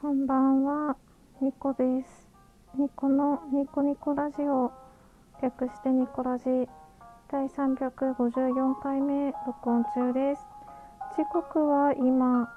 こんばんは、ニコです。ニコのニコニコラジオ、略してニコラジ、第354回目録音中です。時刻は今、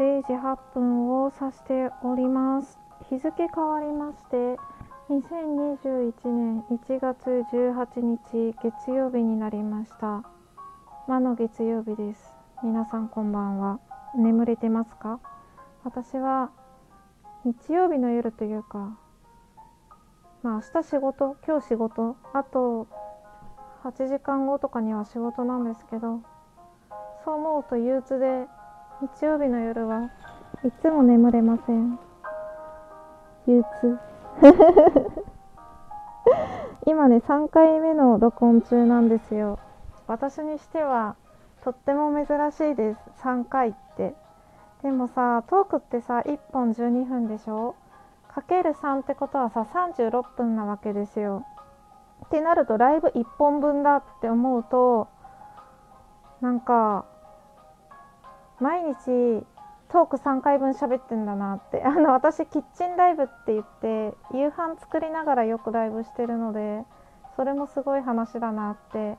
0時8分を指しております。日付変わりまして、2021年1月18日月曜日になりました。魔の月曜日です。皆さんこんばんは。眠れてますか？私は日曜日の夜というかまあ明日仕事今日仕事あと8時間後とかには仕事なんですけどそう思うと憂鬱で日曜日の夜はいつも眠れません。憂鬱。今ね3回目の録音中なんですよ。私にしてはとっても珍しいです。3回って。でもさトークってさ1本12分でしょ？かける3ってことはさ36分なわけですよ。ってなるとライブ1本分だって思うとなんか毎日トーク3回分喋ってんだなって。あの私キッチンライブって言って夕飯作りながらよくライブしてるのでそれもすごい話だなって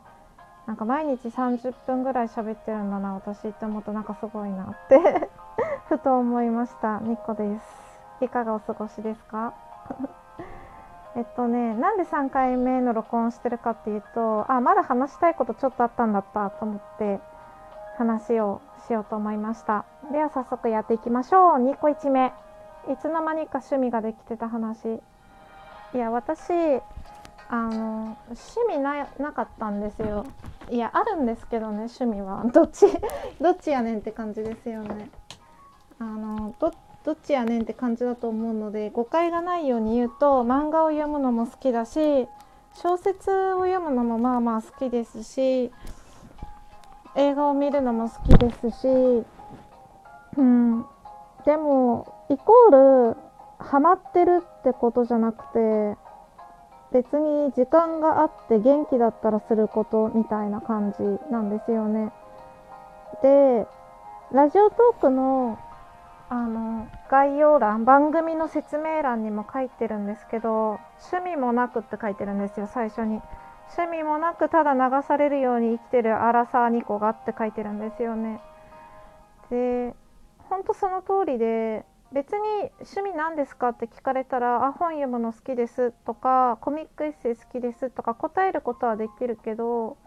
なんか毎日30分ぐらい喋ってるんだな私って思うとなんかすごいなって ふと思いました。ニッコです。いかがお過ごしですか？えっとねなんで3回目の録音してるかっていうとあまだ話したいことちょっとあったんだったと思って話をしようと思いました。では早速やっていきましょう。2個1目いつの間にか趣味ができてた話。いや私あの趣味ななかったんですよ。いやあるんですけどね趣味は。どっち どっちやねんって感じですよね。あのどどっちやねんって感じだと思うので誤解がないように言うと漫画を読むのも好きだし小説を読むのもまあまあ好きですし映画を見るのも好きですし、うん、でもイコールハマってるってことじゃなくて別に時間があって元気だったらすることみたいな感じなんですよね。でラジオトークのあの概要欄番組の説明欄にも書いてるんですけど趣味もなくって書いてるんですよ最初に趣味もなくただ流されるように生きてるアラサーニコがって書いてるんですよねでほんとその通りで別に趣味何ですか？って聞かれたらあ本読むの好きですとかコミックエッセイ好きですとか答えることはできるけど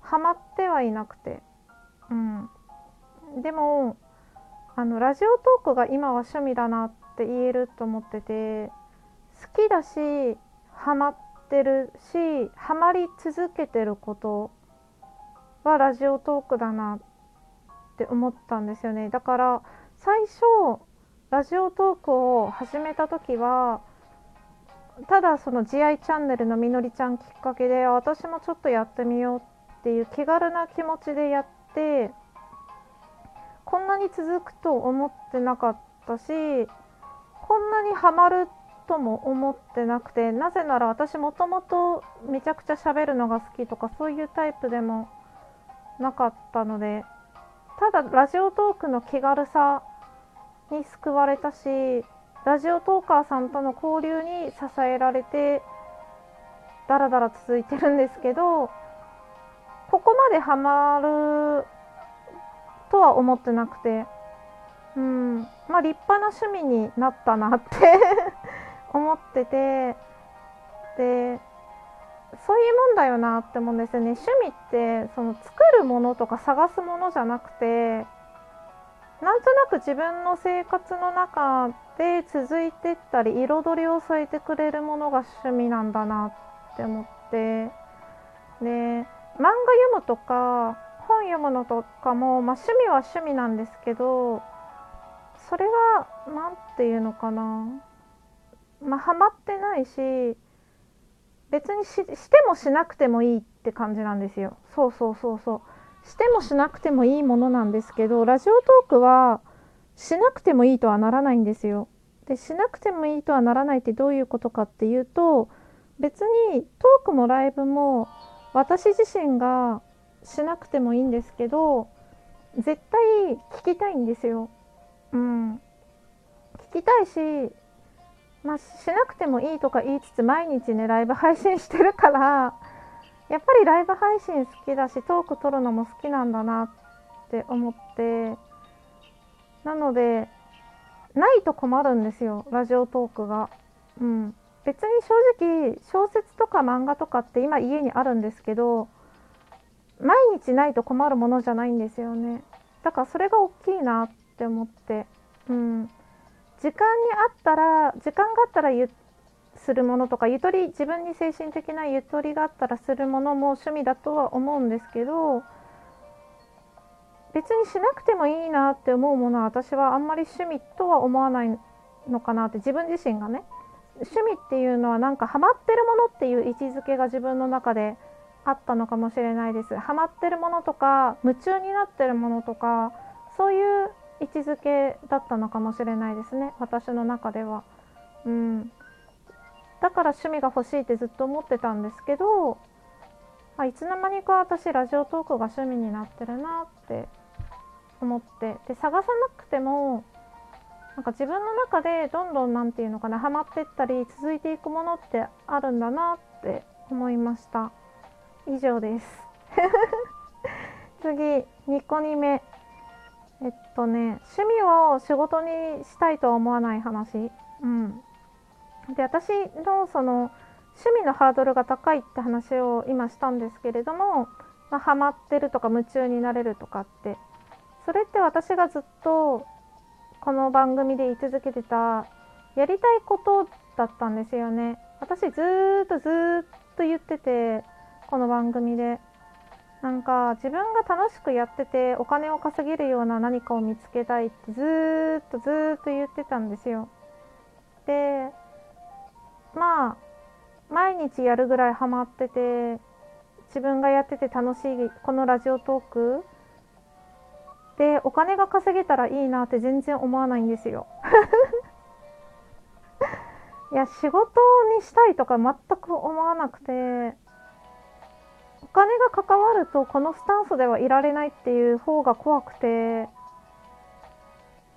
ハマってはいなくて。うん。でもあのラジオトークが今は趣味だなって言えると思ってて好きだしハマってるしハマり続けてることはラジオトークだなって思ったんですよね。だから最初ラジオトークを始めた時はただその GI チャンネルのみのりちゃんきっかけで私もちょっとやってみようっていう気軽な気持ちでやってこんなに続くと思ってなかったしこんなにハマるとも思ってなくてなぜなら私もともとめちゃくちゃ喋るのが好きとかそういうタイプでもなかったのでただラジオトークの気軽さに救われたしラジオトーカーさんとの交流に支えられてだらだら続いてるんですけどここまでハマるとは思ってなくてうんまあ立派な趣味になったなって 思っててでそういうもんだよなって思うんですよね。趣味ってその作るものとか探すものじゃなくてなんとなく自分の生活の中で続いてったり彩りを添えてくれるものが趣味なんだなって思って。で漫画読むとか本読むのとかも、まあ、趣味は趣味なんですけどそれは何て言うのかな。まあハマってないし別にししてもしなくてもいいって感じなんですよ。そうそうそうそう。してもしなくてもいいものなんですけどラジオトークはしなくてもいいとはならないんですよでしなくてもいいとはならないってどういうことかっていうと別にトークもライブも私自身がしなくてもいいんですけど絶対聞きたいんですよ。うん、聞きたいしまあ、しなくてもいいとか言いつつ毎日ねライブ配信してるからやっぱりライブ配信好きだしトーク撮るのも好きなんだなって思ってなのでないと困るんですよラジオトークが。うん、別に正直小説とか漫画とかって今家にあるんですけど毎日ないと困るものじゃないんですよね。だからそれが大きいなって思って。うん。時間にあったら時間があったらゆするものとかゆとり自分に精神的なゆとりがあったらするものも趣味だとは思うんですけど別にしなくてもいいなって思うものは私はあんまり趣味とは思わないのかなって自分自身がね。趣味っていうのはなんかハマってるものっていう位置づけが自分の中であったのかもしれないです。ハマってるものとか夢中になってるものとかそういう位置づけだったのかもしれないですね。私の中では。うん、だから趣味が欲しいってずっと思ってたんですけどあいつの間にか私ラジオトークが趣味になってるなって思ってで探さなくてもなんか自分の中でどんどん何て言うのかなハマってったり続いていくものってあるんだなって思いました。以上です。次2個2目。えっとね趣味を仕事にしたいとは思わない話。うん。で私のその趣味のハードルが高いって話を今したんですけれども、まあ、ハマってるとか夢中になれるとかって。それって私がずっとこの番組で言い続けてたやりたいことだったんですよね。私ずっとずっと言っててこの番組で。なんか自分が楽しくやっててお金を稼げるような何かを見つけたいってずっとずっと言ってたんですよ。でまあ毎日やるぐらいハマってて自分がやってて楽しいこのラジオトークでお金が稼げたらいいなって全然思わないんですよ。いや仕事にしたいとか全く思わなくてお金が関わるとこのスタンスではいられないっていう方が怖くて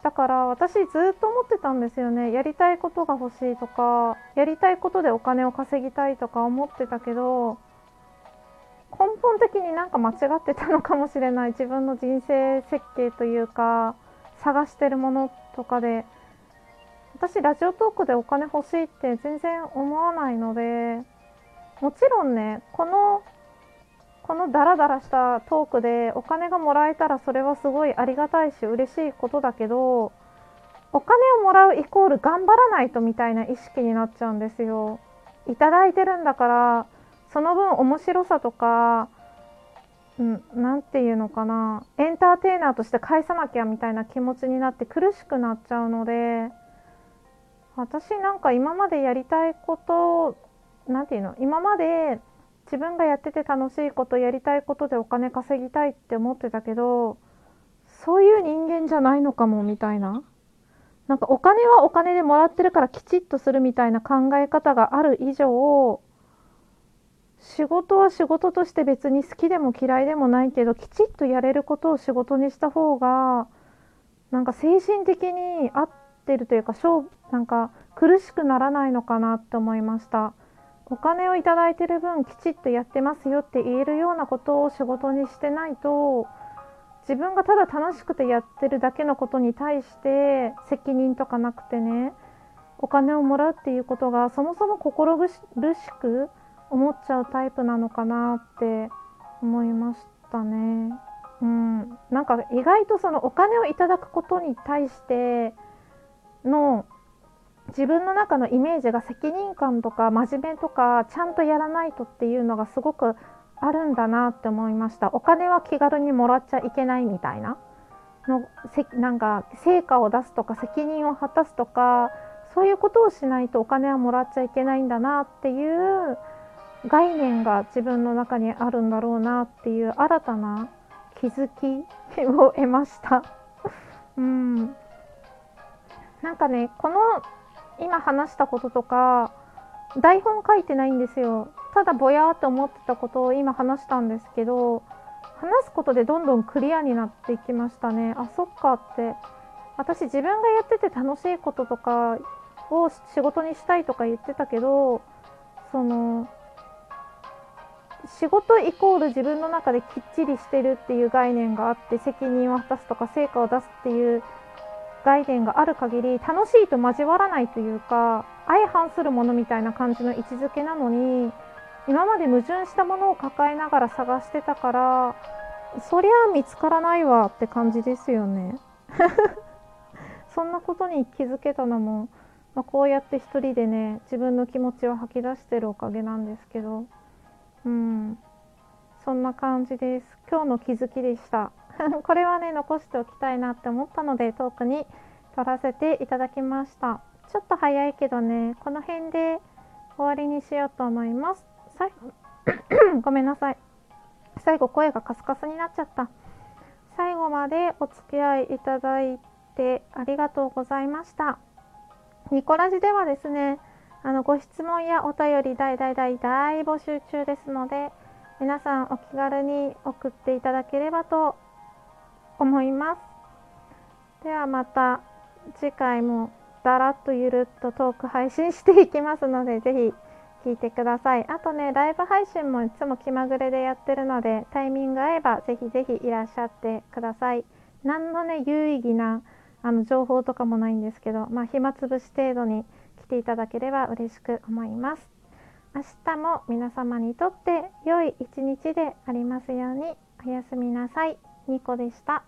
だから私ずっと思ってたんですよね。やりたいことが欲しいとかやりたいことでお金を稼ぎたいとか思ってたけど根本的になんか間違ってたのかもしれない。自分の人生設計というか探してるものとかで。私ラジオトークでお金欲しいって全然思わないのでもちろんねこのこのダラダラしたトークでお金がもらえたらそれはすごいありがたいし嬉しいことだけどお金をもらうイコール頑張らないとみたいな意識になっちゃうんですよ。いただいてるんだからその分面白さとか何て言うのかなエンターテイナーとして返さなきゃみたいな気持ちになって苦しくなっちゃうので私なんか今までやりたいこと何て言うの今まで自分がやってて楽しいことやりたいことでお金稼ぎたいって思ってたけどそういう人間じゃないのかもみたいななんかお金はお金でもらってるからきちっとするみたいな考え方がある以上仕事は仕事として別に好きでも嫌いでもないけどきちっとやれることを仕事にした方がなんか精神的に合ってるというかなんか苦しくならないのかなって思いました。お金をいただいてる分きちっとやってますよって言えるようなことを仕事にしてないと自分がただ楽しくてやってるだけのことに対して責任とかなくてねお金をもらうっていうことがそもそも心苦しく思っちゃうタイプなのかなって思いましたね。うん、なんか意外とそのお金をいただくことに対しての自分の中のイメージが責任感とか真面目とかちゃんとやらないとっていうのがすごくあるんだなって思いました。お金は気軽にもらっちゃいけないみたいな。のせなんか成果を出すとか責任を果たすとかそういうことをしないとお金はもらっちゃいけないんだなっていう概念が自分の中にあるんだろうなっていう新たな気づきを得ました。うん。なんかねこの今話したこととか台本書いてないんですよ。ただぼやーって思ってたことを今話したんですけど話すことでどんどんクリアになっていきましたね。あそっかって。私自分がやってて楽しいこととかを仕事にしたいとか言ってたけどその仕事イコール自分の中できっちりしてるっていう概念があって責任を果たすとか成果を出すっていう概念がある限り楽しいと交わらないというか相反するものみたいな感じの位置づけなのに今まで矛盾したものを抱えながら探してたからそりゃ見つからないわって感じですよね。そんなことに気づけたのも、まあ、こうやって一人でね自分の気持ちを吐き出してるおかげなんですけどうん。そんな感じです。今日の気づきでした。これはね残しておきたいなって思ったのでトークに取らせていただきました。ちょっと早いけどねこの辺で終わりにしようと思います。最後 ごめんなさい。最後声がカスカスになっちゃった。最後までお付き合いいただいてありがとうございました。ニコラジではですねあのご質問やお便り大大大大募集中ですので皆さんお気軽に送っていただければと思います。ではまた次回もだらっとゆるっとトーク配信していきますのでぜひ聞いてください。あとねライブ配信もいつも気まぐれでやってるのでタイミング合えばぜひぜひいらっしゃってください。何のね有意義なあの情報とかもないんですけどまあ暇つぶし程度に来ていただければ嬉しく思います。明日も皆様にとって良い一日でありますようにおやすみなさい。ニコでした。